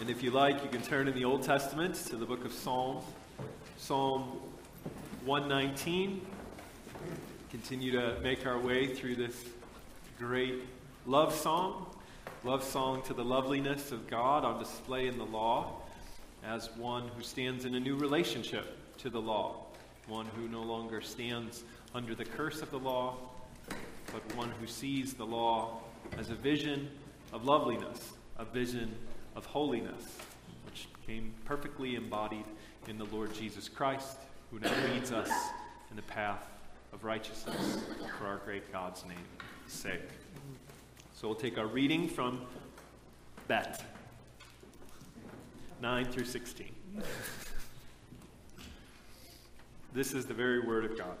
And if you like, you can turn in the Old Testament to the book of Psalms, Psalm 119. Continue to make our way through this great love song, love song to the loveliness of God on display in the law as one who stands in a new relationship to the law, one who no longer stands under the curse of the law, but one who sees the law as a vision of loveliness, a vision of holiness, which came perfectly embodied in the Lord Jesus Christ, who now leads us in the path of righteousness for our great God's name's sake. So we'll take our reading from Bet 9 through 16. this is the very word of God.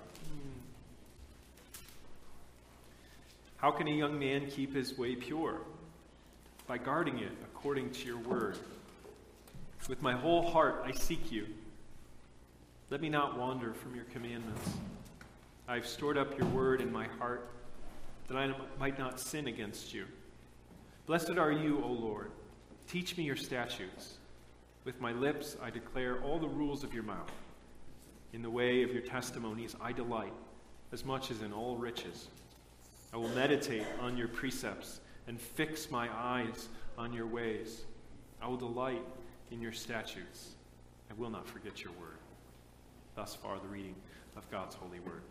How can a young man keep his way pure? By guarding it according to your word. With my whole heart I seek you. Let me not wander from your commandments. I have stored up your word in my heart that I might not sin against you. Blessed are you, O Lord. Teach me your statutes. With my lips I declare all the rules of your mouth. In the way of your testimonies I delight, as much as in all riches. I will meditate on your precepts and fix my eyes on your ways. I will delight in your statutes. I will not forget your word. Thus far, the reading of God's holy word.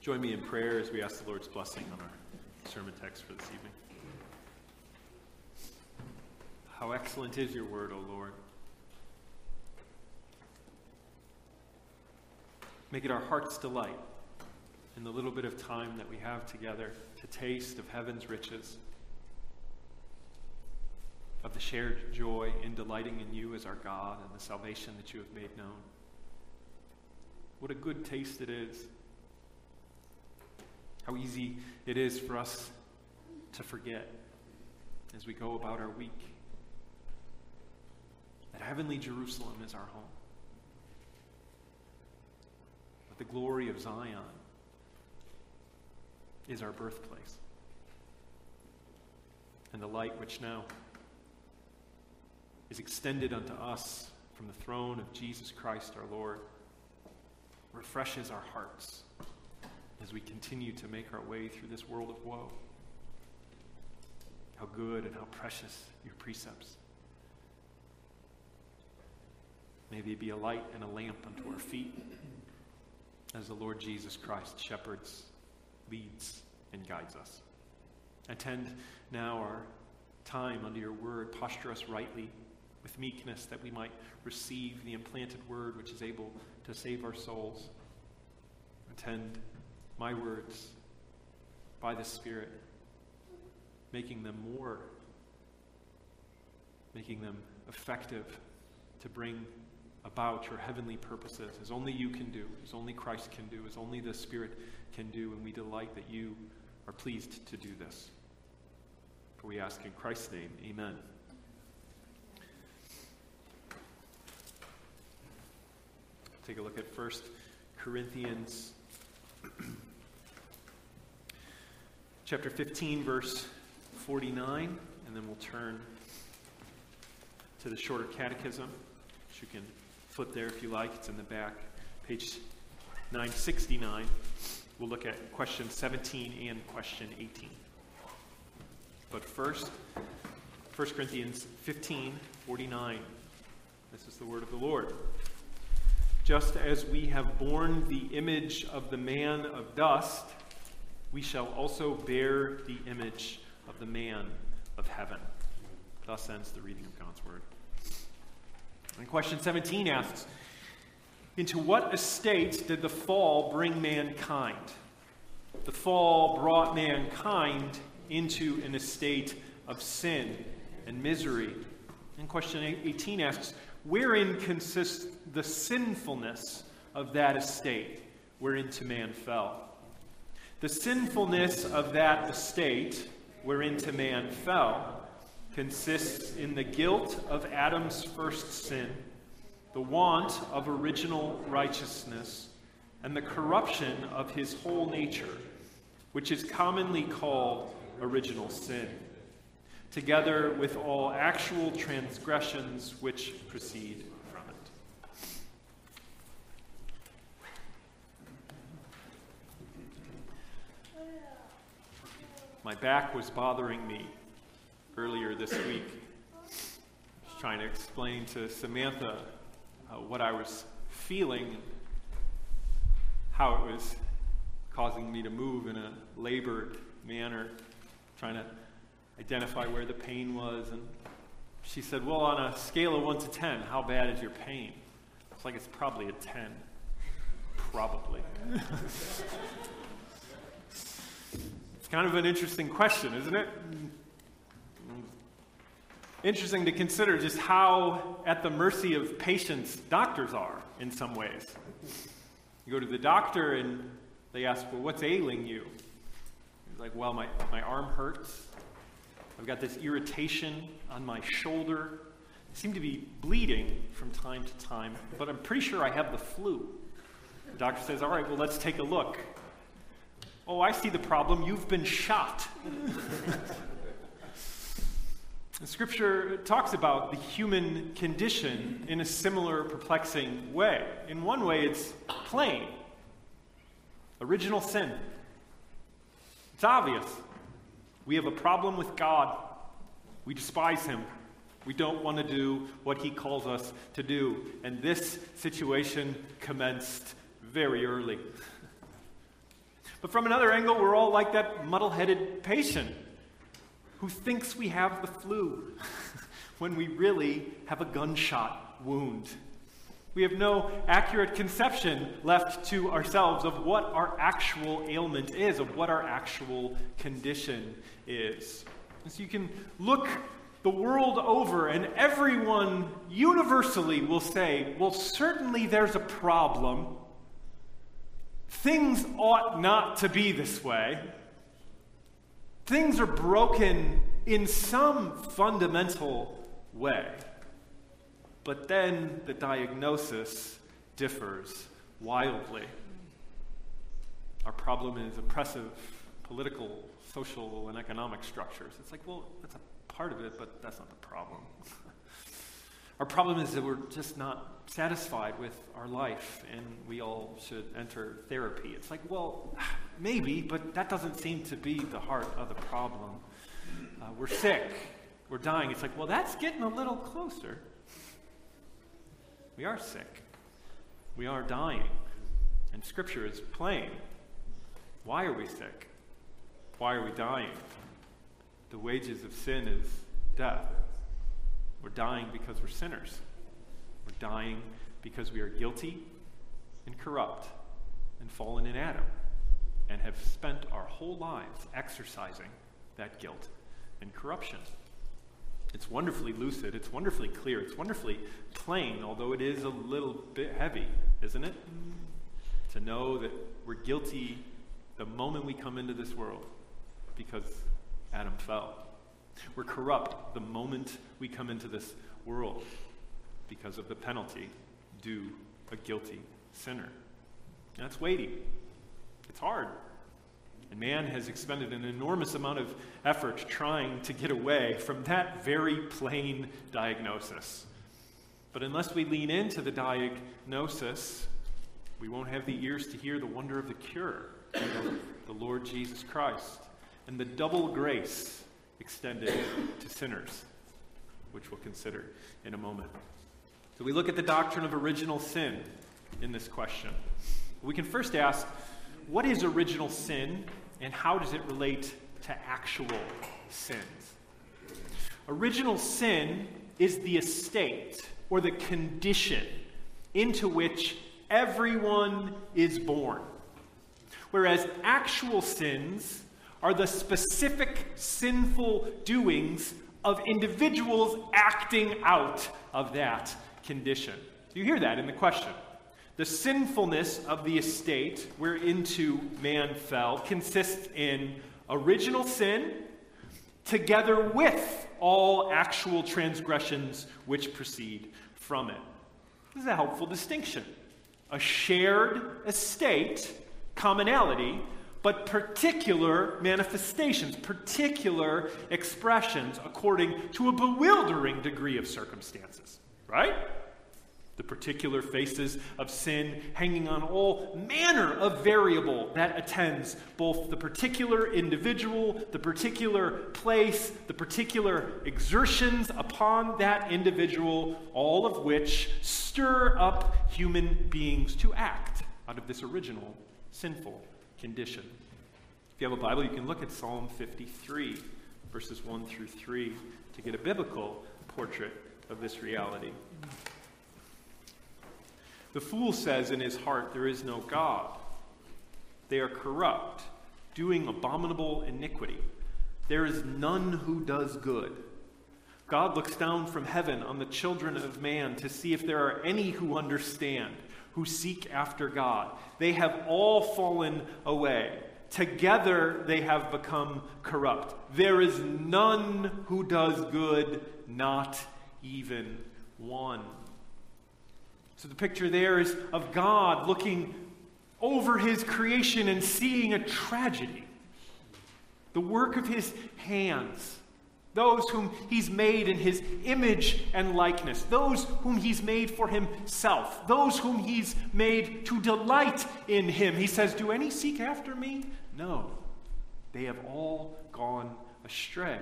Join me in prayer as we ask the Lord's blessing on our sermon text for this evening. How excellent is your word, O Lord. Make it our heart's delight in the little bit of time that we have together to taste of heaven's riches, of the shared joy in delighting in you as our God and the salvation that you have made known. What a good taste it is. How easy it is for us to forget as we go about our week that heavenly Jerusalem is our home. That the glory of Zion is our birthplace. And the light which now is extended unto us from the throne of Jesus Christ our Lord refreshes our hearts as we continue to make our way through this world of woe. How good and how precious your precepts. May they be a light and a lamp unto our feet as the Lord Jesus Christ shepherds, leads, and guides us. Attend now our time under your word. Posture us rightly with meekness that we might receive the implanted word which is able to save our souls. Attend my words by the Spirit, making them more, making them effective to bring about your heavenly purposes as only you can do, as only Christ can do, as only the Spirit can do, and we delight that you are pleased to do this. For we ask in Christ's name, amen. Take a look at 1 Corinthians chapter 15, verse 49, and then we'll turn to the shorter catechism, which you can flip there if you like. It's in the back, page 969. We'll look at question 17 and question 18. But first, 1 Corinthians 15 49. This is the word of the Lord. Just as we have borne the image of the man of dust, we shall also bear the image of the man of heaven. Thus ends the reading of God's word. And question 17 asks Into what estate did the fall bring mankind? The fall brought mankind into an estate of sin and misery. And question 18 asks Wherein consists the sinfulness of that estate whereinto man fell? The sinfulness of that estate whereinto man fell consists in the guilt of Adam's first sin, the want of original righteousness, and the corruption of his whole nature, which is commonly called original sin. Together with all actual transgressions which proceed from it. My back was bothering me earlier this week. Trying to explain to Samantha uh, what I was feeling, how it was causing me to move in a labored manner, trying to identify where the pain was. And she said, Well, on a scale of 1 to 10, how bad is your pain? It's like it's probably a 10. Probably. it's kind of an interesting question, isn't it? Interesting to consider just how at the mercy of patients doctors are in some ways. You go to the doctor and they ask, Well, what's ailing you? He's like, Well, my, my arm hurts. I've got this irritation on my shoulder. I seem to be bleeding from time to time, but I'm pretty sure I have the flu. The doctor says, All right, well, let's take a look. Oh, I see the problem. You've been shot. the scripture talks about the human condition in a similar perplexing way. In one way, it's plain original sin. It's obvious. We have a problem with God. We despise Him. We don't want to do what He calls us to do. And this situation commenced very early. But from another angle, we're all like that muddle headed patient who thinks we have the flu when we really have a gunshot wound. We have no accurate conception left to ourselves of what our actual ailment is, of what our actual condition is. And so you can look the world over, and everyone universally will say, Well, certainly there's a problem. Things ought not to be this way. Things are broken in some fundamental way. But then the diagnosis differs wildly. Our problem is oppressive political, social, and economic structures. It's like, well, that's a part of it, but that's not the problem. our problem is that we're just not satisfied with our life and we all should enter therapy. It's like, well, maybe, but that doesn't seem to be the heart of the problem. Uh, we're sick, we're dying. It's like, well, that's getting a little closer. We are sick. We are dying. And Scripture is plain. Why are we sick? Why are we dying? The wages of sin is death. We're dying because we're sinners. We're dying because we are guilty and corrupt and fallen in Adam and have spent our whole lives exercising that guilt and corruption. It's wonderfully lucid, it's wonderfully clear, it's wonderfully plain, although it is a little bit heavy, isn't it? To know that we're guilty the moment we come into this world because Adam fell. We're corrupt the moment we come into this world because of the penalty due a guilty sinner. That's weighty. It's hard. And man has expended an enormous amount of effort trying to get away from that very plain diagnosis. But unless we lean into the diagnosis, we won't have the ears to hear the wonder of the cure, the Lord Jesus Christ, and the double grace extended to sinners, which we'll consider in a moment. So we look at the doctrine of original sin in this question. We can first ask what is original sin and how does it relate to actual sins? Original sin is the estate or the condition into which everyone is born. Whereas actual sins are the specific sinful doings of individuals acting out of that condition. Do you hear that in the question. The sinfulness of the estate whereinto man fell consists in original sin together with all actual transgressions which proceed from it. This is a helpful distinction. A shared estate, commonality, but particular manifestations, particular expressions according to a bewildering degree of circumstances, right? The particular faces of sin hanging on all manner of variable that attends both the particular individual, the particular place, the particular exertions upon that individual, all of which stir up human beings to act out of this original sinful condition. If you have a Bible, you can look at Psalm 53, verses 1 through 3, to get a biblical portrait of this reality. The fool says in his heart, There is no God. They are corrupt, doing abominable iniquity. There is none who does good. God looks down from heaven on the children of man to see if there are any who understand who seek after God. They have all fallen away. Together they have become corrupt. There is none who does good, not even one. So the picture there is of God looking over his creation and seeing a tragedy. The work of his hands those whom he's made in his image and likeness, those whom he's made for himself, those whom he's made to delight in him. He says, Do any seek after me? No. They have all gone astray.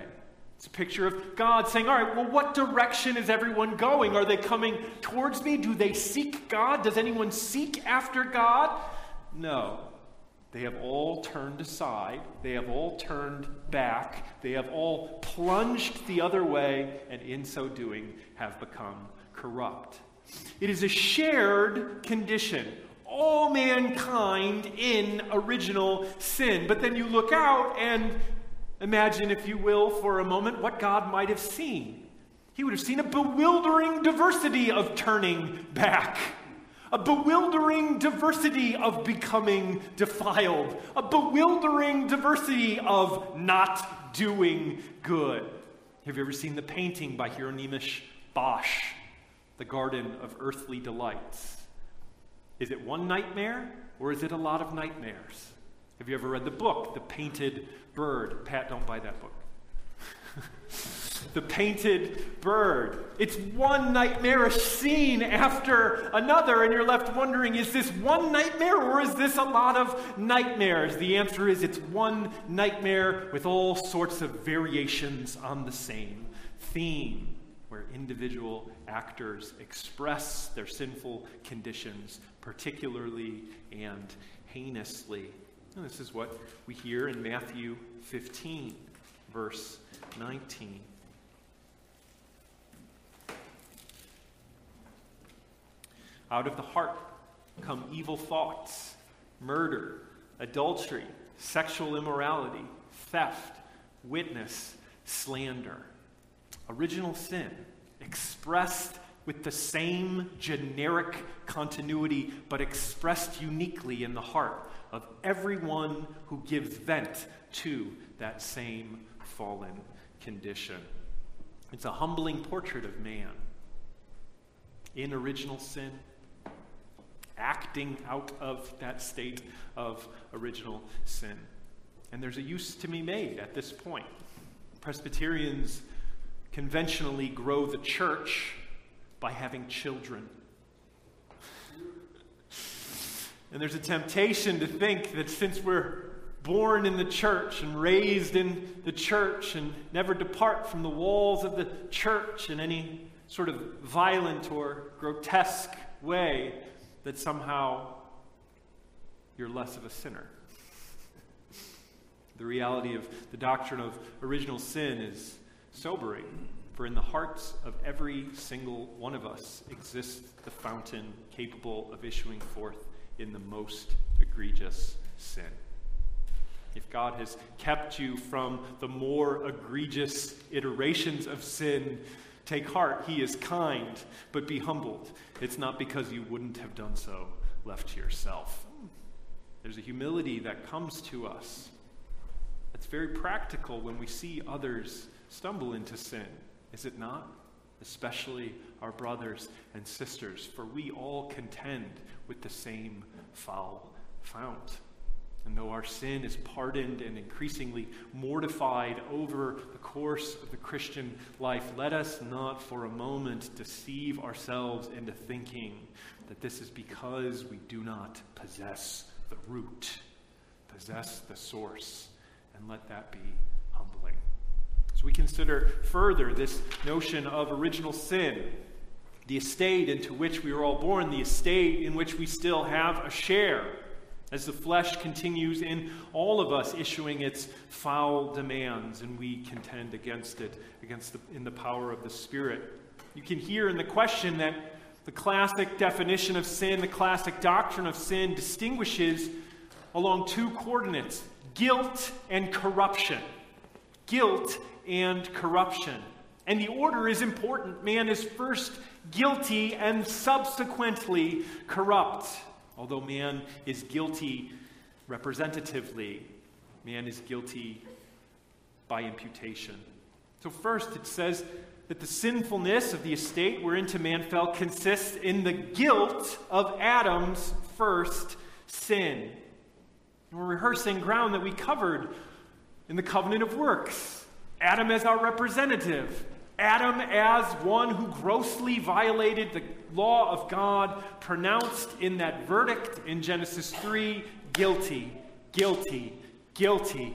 It's a picture of God saying, All right, well, what direction is everyone going? Are they coming towards me? Do they seek God? Does anyone seek after God? No. They have all turned aside. They have all turned back. They have all plunged the other way, and in so doing have become corrupt. It is a shared condition. All mankind in original sin. But then you look out and imagine, if you will, for a moment, what God might have seen. He would have seen a bewildering diversity of turning back a bewildering diversity of becoming defiled, a bewildering diversity of not doing good. Have you ever seen the painting by Hieronymus Bosch, The Garden of Earthly Delights? Is it one nightmare or is it a lot of nightmares? Have you ever read the book, The Painted Bird? Pat, don't buy that book the painted bird. It's one nightmarish scene after another, and you're left wondering is this one nightmare or is this a lot of nightmares? The answer is it's one nightmare with all sorts of variations on the same theme, where individual actors express their sinful conditions particularly and heinously. And this is what we hear in Matthew 15, verse 19. Out of the heart come evil thoughts, murder, adultery, sexual immorality, theft, witness, slander. Original sin expressed with the same generic continuity, but expressed uniquely in the heart of everyone who gives vent to that same fallen condition. It's a humbling portrait of man in original sin acting out of that state of original sin. And there's a use to be made at this point. Presbyterians conventionally grow the church by having children. And there's a temptation to think that since we're born in the church and raised in the church and never depart from the walls of the church in any sort of violent or grotesque way, that somehow you're less of a sinner. the reality of the doctrine of original sin is sobering, for in the hearts of every single one of us exists the fountain capable of issuing forth in the most egregious sin. If God has kept you from the more egregious iterations of sin, Take heart, he is kind, but be humbled. It's not because you wouldn't have done so left to yourself. There's a humility that comes to us. It's very practical when we see others stumble into sin, is it not? Especially our brothers and sisters, for we all contend with the same foul fount. And though our sin is pardoned and increasingly mortified over the course of the Christian life, let us not for a moment deceive ourselves into thinking that this is because we do not possess the root, possess the source, and let that be we consider further this notion of original sin, the estate into which we were all born, the estate in which we still have a share as the flesh continues in all of us issuing its foul demands and we contend against it against the, in the power of the spirit. You can hear in the question that the classic definition of sin the classic doctrine of sin distinguishes along two coordinates guilt and corruption guilt and corruption and the order is important man is first guilty and subsequently corrupt Although man is guilty representatively, man is guilty by imputation. So, first, it says that the sinfulness of the estate whereinto man fell consists in the guilt of Adam's first sin. We're rehearsing ground that we covered in the covenant of works. Adam as our representative, Adam, as one who grossly violated the law of God, pronounced in that verdict in Genesis 3 guilty, guilty, guilty.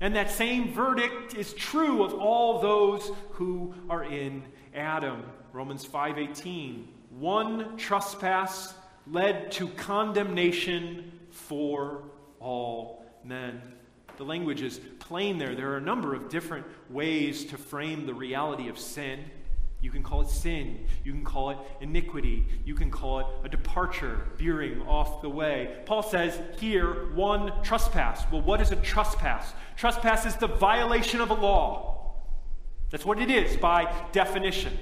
And that same verdict is true of all those who are in Adam. Romans 5:18. One trespass led to condemnation for all men. The language is plain there. There are a number of different ways to frame the reality of sin. You can call it sin. You can call it iniquity. You can call it a departure, veering off the way. Paul says here, one trespass. Well, what is a trespass? Trespass is the violation of a law. That's what it is by definition.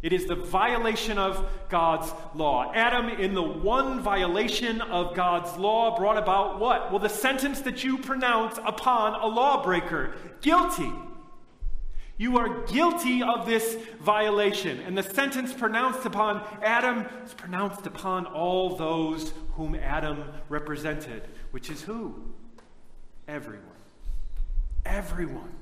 It is the violation of God's law. Adam, in the one violation of God's law, brought about what? Well, the sentence that you pronounce upon a lawbreaker guilty. You are guilty of this violation. And the sentence pronounced upon Adam is pronounced upon all those whom Adam represented, which is who? Everyone. Everyone.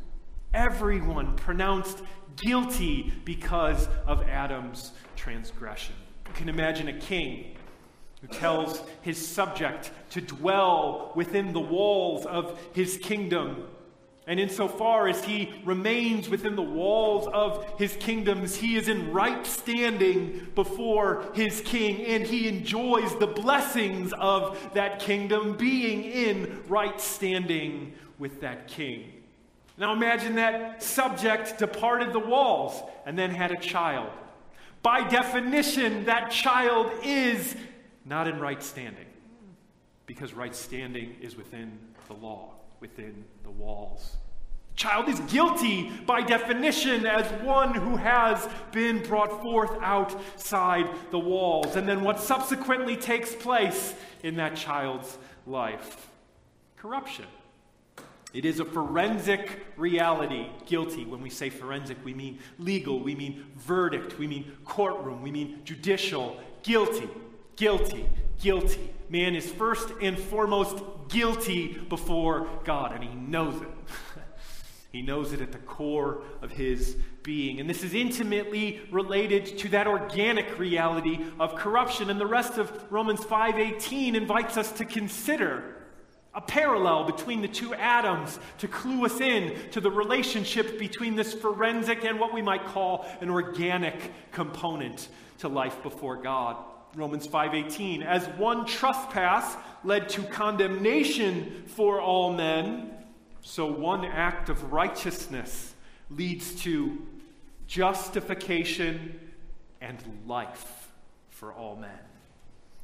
Everyone pronounced guilty because of Adam's transgression. You can imagine a king who tells his subject to dwell within the walls of his kingdom. And insofar as he remains within the walls of his kingdoms, he is in right standing before his king, and he enjoys the blessings of that kingdom being in right standing with that king. Now imagine that subject departed the walls and then had a child. By definition, that child is not in right standing because right standing is within the law, within the walls. The child is guilty by definition as one who has been brought forth outside the walls. And then what subsequently takes place in that child's life? Corruption. It is a forensic reality, guilty. When we say forensic, we mean legal, we mean verdict, we mean courtroom, we mean judicial. Guilty, guilty, guilty. Man is first and foremost guilty before God, and he knows it. he knows it at the core of his being. And this is intimately related to that organic reality of corruption. And the rest of Romans 5:18 invites us to consider a parallel between the two Adams to clue us in to the relationship between this forensic and what we might call an organic component to life before God. Romans 5:18 as one trespass led to condemnation for all men so one act of righteousness leads to justification and life for all men.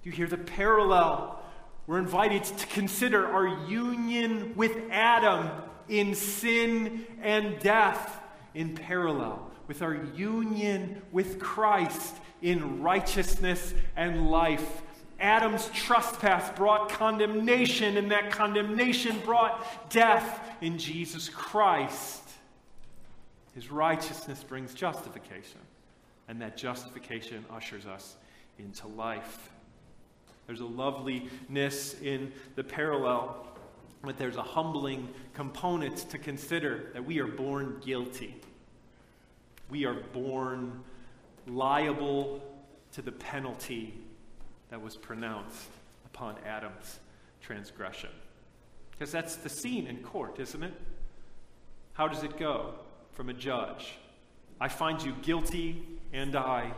You hear the parallel we're invited to consider our union with Adam in sin and death in parallel with our union with Christ in righteousness and life. Adam's trespass brought condemnation, and that condemnation brought death in Jesus Christ. His righteousness brings justification, and that justification ushers us into life. There's a loveliness in the parallel, but there's a humbling component to consider that we are born guilty. We are born liable to the penalty that was pronounced upon Adam's transgression. Because that's the scene in court, isn't it? How does it go from a judge? I find you guilty and I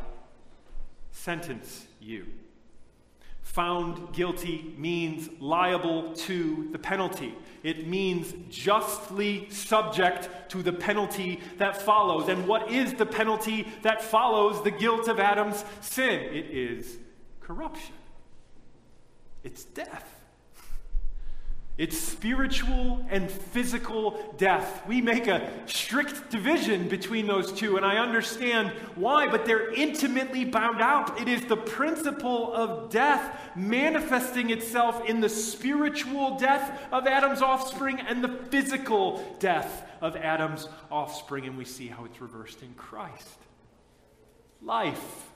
sentence you. Found guilty means liable to the penalty. It means justly subject to the penalty that follows. And what is the penalty that follows the guilt of Adam's sin? It is corruption, it's death. It's spiritual and physical death. We make a strict division between those two, and I understand why, but they're intimately bound out. It is the principle of death manifesting itself in the spiritual death of Adam's offspring and the physical death of Adam's offspring, and we see how it's reversed in Christ. Life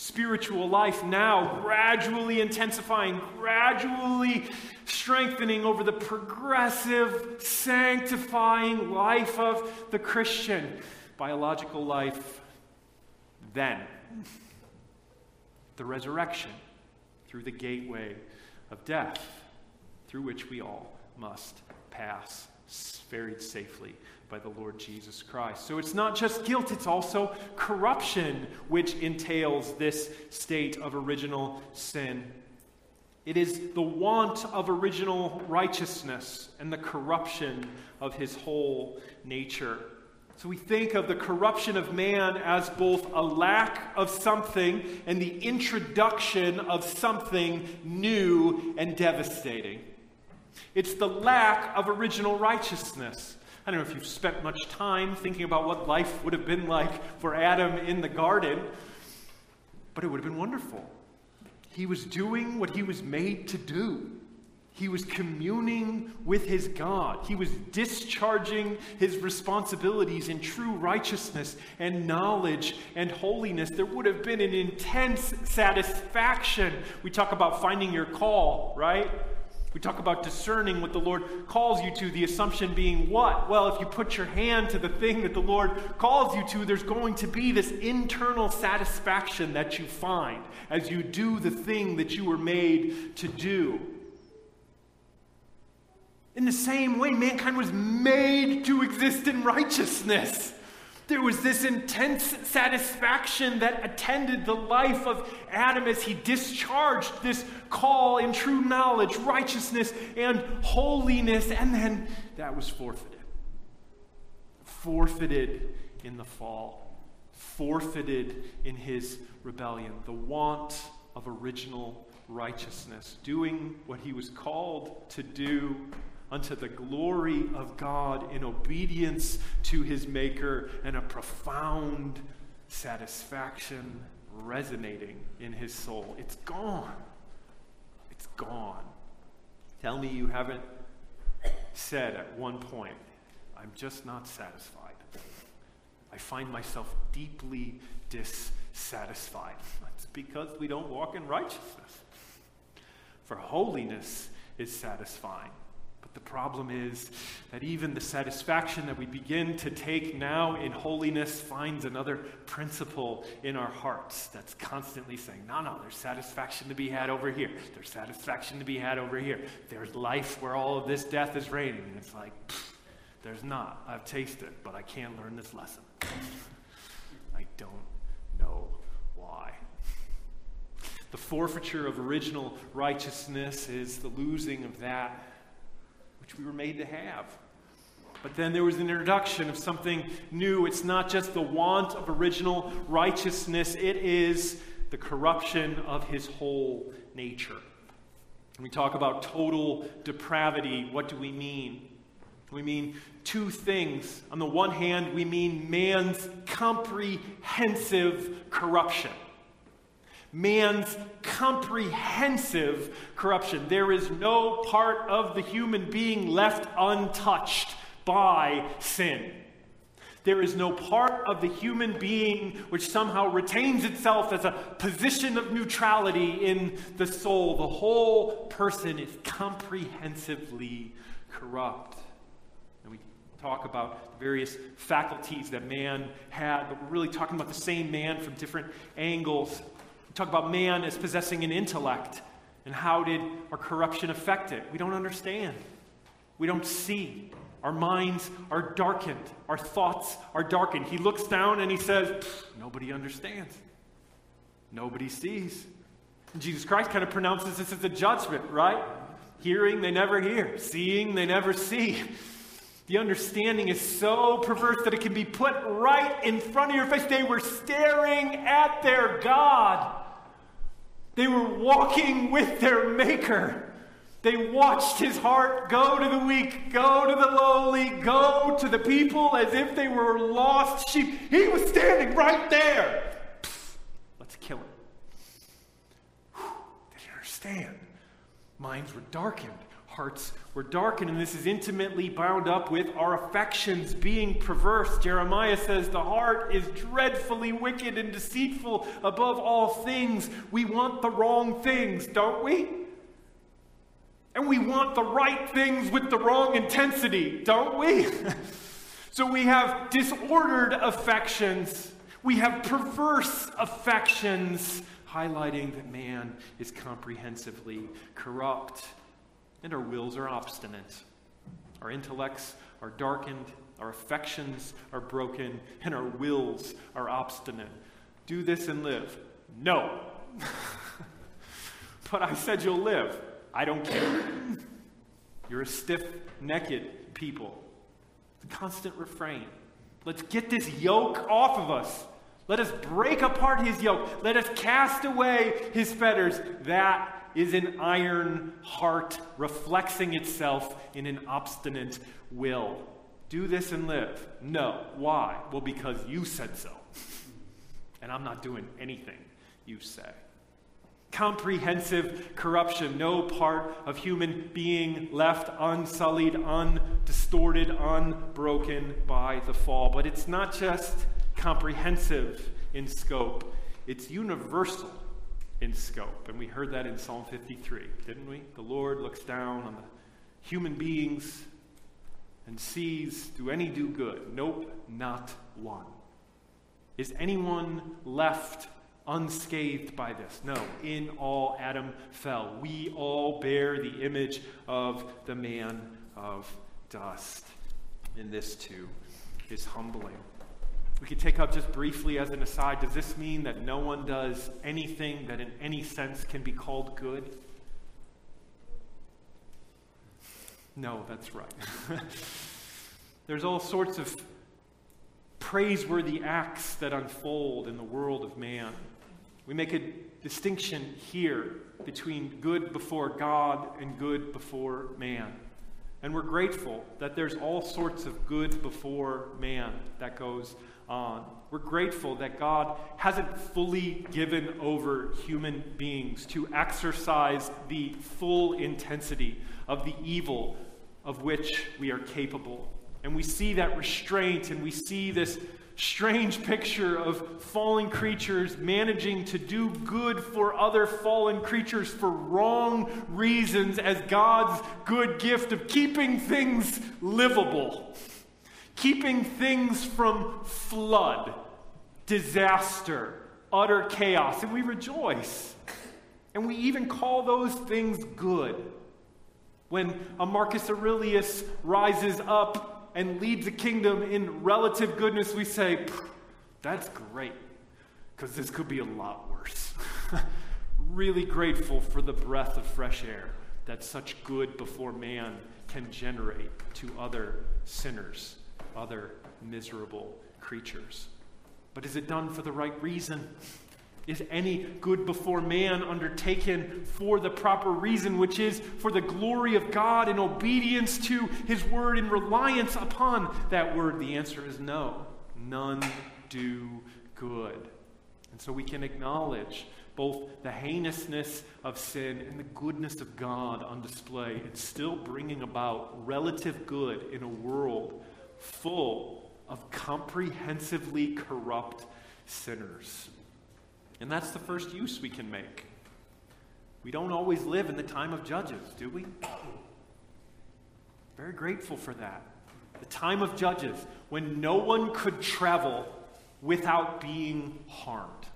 spiritual life now gradually intensifying, gradually strengthening over the progressive, sanctifying life of the Christian. Biological life, then. The resurrection through the gateway of death, through which we all must pass, buried safely by the Lord Jesus Christ. So it's not just guilt, it's also corruption, which entails this state of original sin. It is the want of original righteousness and the corruption of his whole nature. So we think of the corruption of man as both a lack of something and the introduction of something new and devastating. It's the lack of original righteousness. I don't know if you've spent much time thinking about what life would have been like for Adam in the garden, but it would have been wonderful. He was doing what he was made to do. He was communing with his God. He was discharging his responsibilities in true righteousness and knowledge and holiness. There would have been an intense satisfaction. We talk about finding your call, right? We talk about discerning what the Lord calls you to, the assumption being what? Well, if you put your hand to the thing that the Lord calls you to, there's going to be this internal satisfaction that you find as you do the thing that you were made to do. In the same way, mankind was made to exist in righteousness. There was this intense satisfaction that attended the life of Adam as he discharged this call in true knowledge, righteousness, and holiness, and then that was forfeited. Forfeited in the fall, forfeited in his rebellion. The want of original righteousness, doing what he was called to do unto the glory of God in obedience to his Maker and a profound satisfaction resonating in his soul. It's gone. It's gone. Tell me you haven't said at one point, I'm just not satisfied. I find myself deeply dissatisfied. That's because we don't walk in righteousness. For holiness is satisfying. But the problem is that even the satisfaction that we begin to take now in holiness finds another principle in our hearts that's constantly saying, no, no, there's satisfaction to be had over here. There's satisfaction to be had over here. There's life where all of this death is reigning. And it's like, there's not. I've tasted, but I can't learn this lesson. I don't know why. The forfeiture of original righteousness is the losing of that which we were made to have. But then there was an introduction of something new. It's not just the want of original righteousness, it is the corruption of his whole nature. When we talk about total depravity, what do we mean? We mean two things. On the one hand, we mean man's comprehensive corruption man's comprehensive corruption. There is no part of the human being left untouched by sin. There is no part of the human being which somehow retains itself as a position of neutrality in the soul. The whole person is comprehensively corrupt. And we talk about the various faculties that man had, but we're really talking about the same man from different angles. We talk about man as possessing an intellect. And how did our corruption affect it? We don't understand. We don't see. Our minds are darkened. Our thoughts are darkened. He looks down and he says, Nobody understands. Nobody sees. And Jesus Christ kind of pronounces this as a judgment, right? Hearing, they never hear. Seeing, they never see. The understanding is so perverse that it can be put right in front of your face. They were staring at their God, they were walking with their Maker. They watched his heart go to the weak, go to the lowly, go to the people as if they were lost sheep. He was standing right there. Let's kill him. They didn't understand. Minds were darkened, hearts were darkened, and this is intimately bound up with our affections being perverse. Jeremiah says the heart is dreadfully wicked and deceitful above all things. We want the wrong things, don't we? And we want the right things with the wrong intensity, don't we? so we have disordered affections. We have perverse affections, highlighting that man is comprehensively corrupt. And our wills are obstinate. Our intellects are darkened. Our affections are broken. And our wills are obstinate. Do this and live. No. but I said you'll live. I don't care. You're a stiff necked people. The constant refrain. Let's get this yoke off of us. Let us break apart his yoke. Let us cast away his fetters. That is an iron heart reflexing itself in an obstinate will. Do this and live. No. Why? Well, because you said so. And I'm not doing anything you say comprehensive corruption, no part of human being left unsullied, undistorted, unbroken by the fall. But it's not just comprehensive in scope, it's universal in scope. And we heard that in Psalm 53, didn't we? The Lord looks down on the human beings and sees, do any do good? Nope, not one. Is anyone left unscathed by this. No, in all Adam fell. We all bear the image of the man of dust. And this too is humbling. We could take up just briefly as an aside does this mean that no one does anything that in any sense can be called good? No, that's right. There's all sorts of praiseworthy acts that unfold in the world of man. We make a distinction here between good before God and good before man. And we're grateful that there's all sorts of good before man that goes on. We're grateful that God hasn't fully given over human beings to exercise the full intensity of the evil of which we are capable. And we see that restraint and we see this strange picture of fallen creatures managing to do good for other fallen creatures for wrong reasons as God's good gift of keeping things livable, keeping things from flood, disaster, utter chaos. And we rejoice. And we even call those things good. When a Marcus Aurelius rises up and leads a kingdom in relative goodness, we say, that's great, because this could be a lot worse. really grateful for the breath of fresh air that such good before man can generate to other sinners, other miserable creatures. But is it done for the right reason? Is any good before man undertaken for the proper reason, which is for the glory of God in obedience to his word and reliance upon that word? The answer is no. None do good. And so we can acknowledge both the heinousness of sin and the goodness of God on display and still bringing about relative good in a world full of comprehensively corrupt sinners. And that's the first use we can make. We don't always live in the time of judges, do we? Very grateful for that. The time of judges, when no one could travel without being harmed.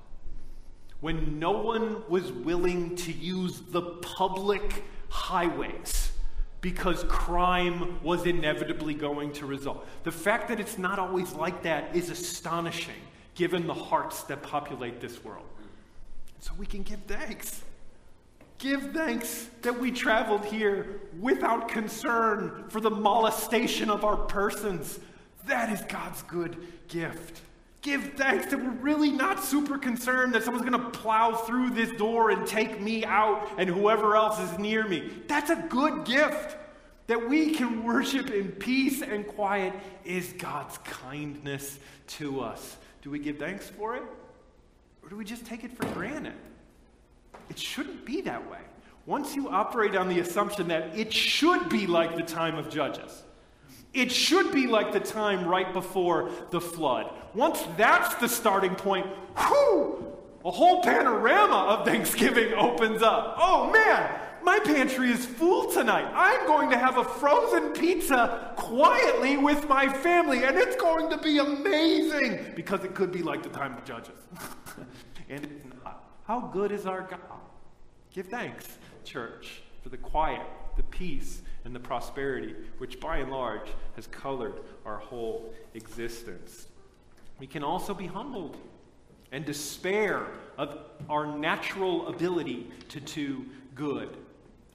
When no one was willing to use the public highways because crime was inevitably going to result. The fact that it's not always like that is astonishing given the hearts that populate this world. So we can give thanks. Give thanks that we traveled here without concern for the molestation of our persons. That is God's good gift. Give thanks that we're really not super concerned that someone's going to plow through this door and take me out and whoever else is near me. That's a good gift. That we can worship in peace and quiet is God's kindness to us. Do we give thanks for it? Or do we just take it for granted? It shouldn't be that way. Once you operate on the assumption that it should be like the time of Judges, it should be like the time right before the flood. Once that's the starting point, whew, a whole panorama of Thanksgiving opens up. Oh man, my pantry is full tonight. I'm going to have a frozen pizza quietly with my family, and it's going to be amazing because it could be like the time of Judges. and it's not. How good is our God? Give thanks, church, for the quiet, the peace, and the prosperity which by and large has colored our whole existence. We can also be humbled and despair of our natural ability to do good.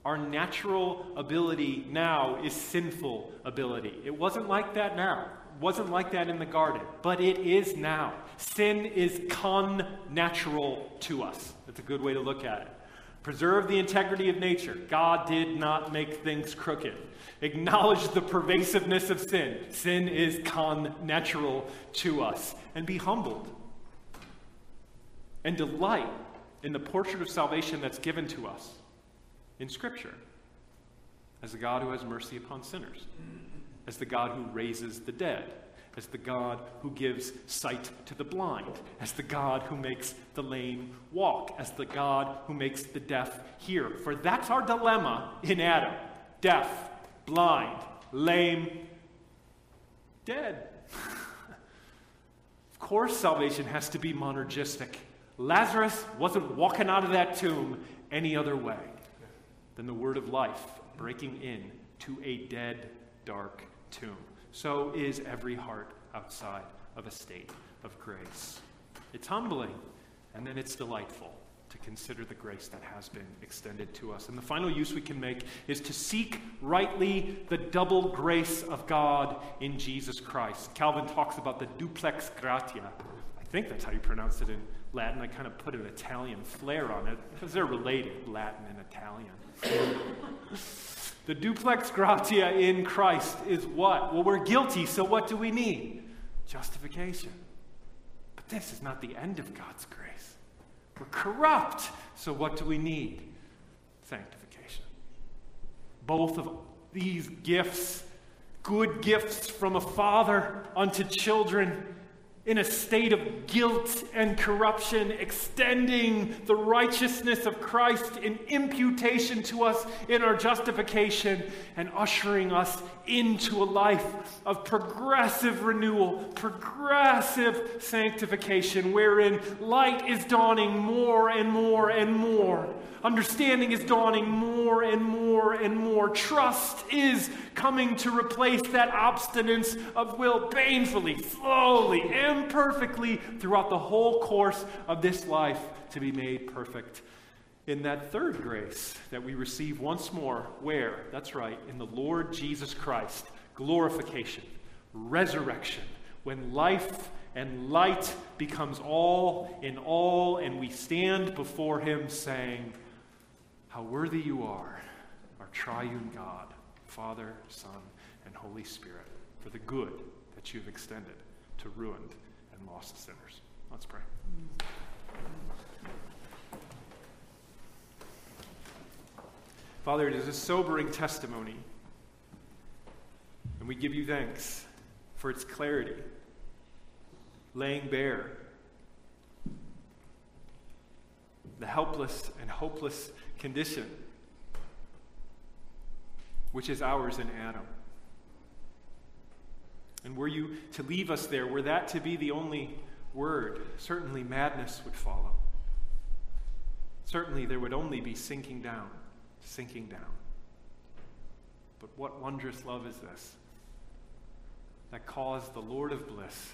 Our natural ability now is sinful ability. It wasn't like that now. It wasn't like that in the garden, but it is now. Sin is con-natural to us. That's a good way to look at it. Preserve the integrity of nature. God did not make things crooked. Acknowledge the pervasiveness of sin. Sin is con-natural to us. And be humbled. And delight in the portrait of salvation that's given to us in Scripture as the God who has mercy upon sinners, as the God who raises the dead, as the God who gives sight to the blind, as the God who makes the lame walk, as the God who makes the deaf hear. For that's our dilemma in Adam deaf, blind, lame, dead. of course, salvation has to be monergistic. Lazarus wasn't walking out of that tomb any other way than the word of life breaking in to a dead, dark tomb. So is every heart outside of a state of grace. It's humbling, and then it's delightful to consider the grace that has been extended to us. And the final use we can make is to seek rightly the double grace of God in Jesus Christ. Calvin talks about the duplex gratia. I think that's how you pronounce it in Latin. I kind of put an Italian flair on it because they're related, Latin and Italian. The duplex gratia in Christ is what? Well, we're guilty, so what do we need? Justification. But this is not the end of God's grace. We're corrupt, so what do we need? Sanctification. Both of these gifts, good gifts from a father unto children, in a state of guilt and corruption, extending the righteousness of Christ in imputation to us in our justification, and ushering us into a life of progressive renewal, progressive sanctification, wherein light is dawning more and more and more Understanding is dawning more and more and more. Trust is coming to replace that obstinance of will painfully, slowly, imperfectly throughout the whole course of this life to be made perfect. In that third grace that we receive once more, where? That's right, in the Lord Jesus Christ. Glorification, resurrection, when life and light becomes all in all, and we stand before Him saying, how worthy you are, our triune God, Father, Son, and Holy Spirit, for the good that you've extended to ruined and lost sinners. Let's pray. Father, it is a sobering testimony, and we give you thanks for its clarity laying bare the helpless and hopeless condition which is ours in Adam. And were you to leave us there, were that to be the only word, certainly madness would follow. Certainly there would only be sinking down, sinking down. But what wondrous love is this that caused the Lord of bliss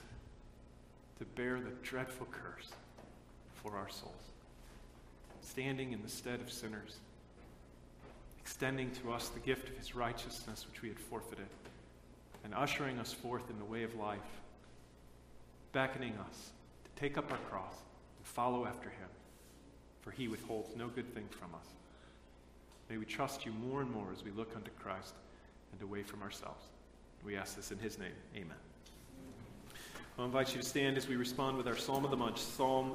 to bear the dreadful curse for our souls, standing in the stead of sinners, extending to us the gift of his righteousness which we had forfeited, and ushering us forth in the way of life, beckoning us to take up our cross and follow after him, for he withholds no good thing from us. May we trust you more and more as we look unto Christ and away from ourselves. We ask this in his name. Amen. I'll invite you to stand as we respond with our Psalm of the Month, Psalm